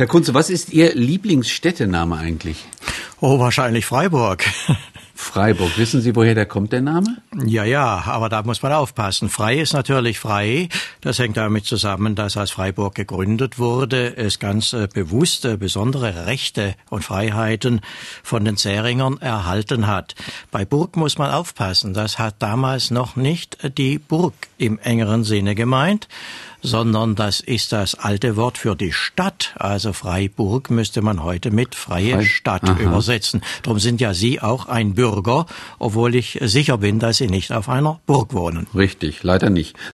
Herr Kunze, was ist Ihr Lieblingsstädtename eigentlich? Oh, wahrscheinlich Freiburg. Freiburg. Wissen Sie, woher der kommt, der Name? Ja, ja, aber da muss man aufpassen. Frei ist natürlich frei. Das hängt damit zusammen, dass als Freiburg gegründet wurde, es ganz äh, bewusste, besondere Rechte und Freiheiten von den Zähringern erhalten hat. Bei Burg muss man aufpassen. Das hat damals noch nicht die Burg im engeren Sinne gemeint, sondern das ist das alte Wort für die Stadt. Also Freiburg müsste man heute mit freie Frei Stadt Aha. übersetzen. Darum sind ja Sie auch ein Bürger, obwohl ich sicher bin, dass Sie nicht auf einer Burg wohnen. Richtig, leider nicht.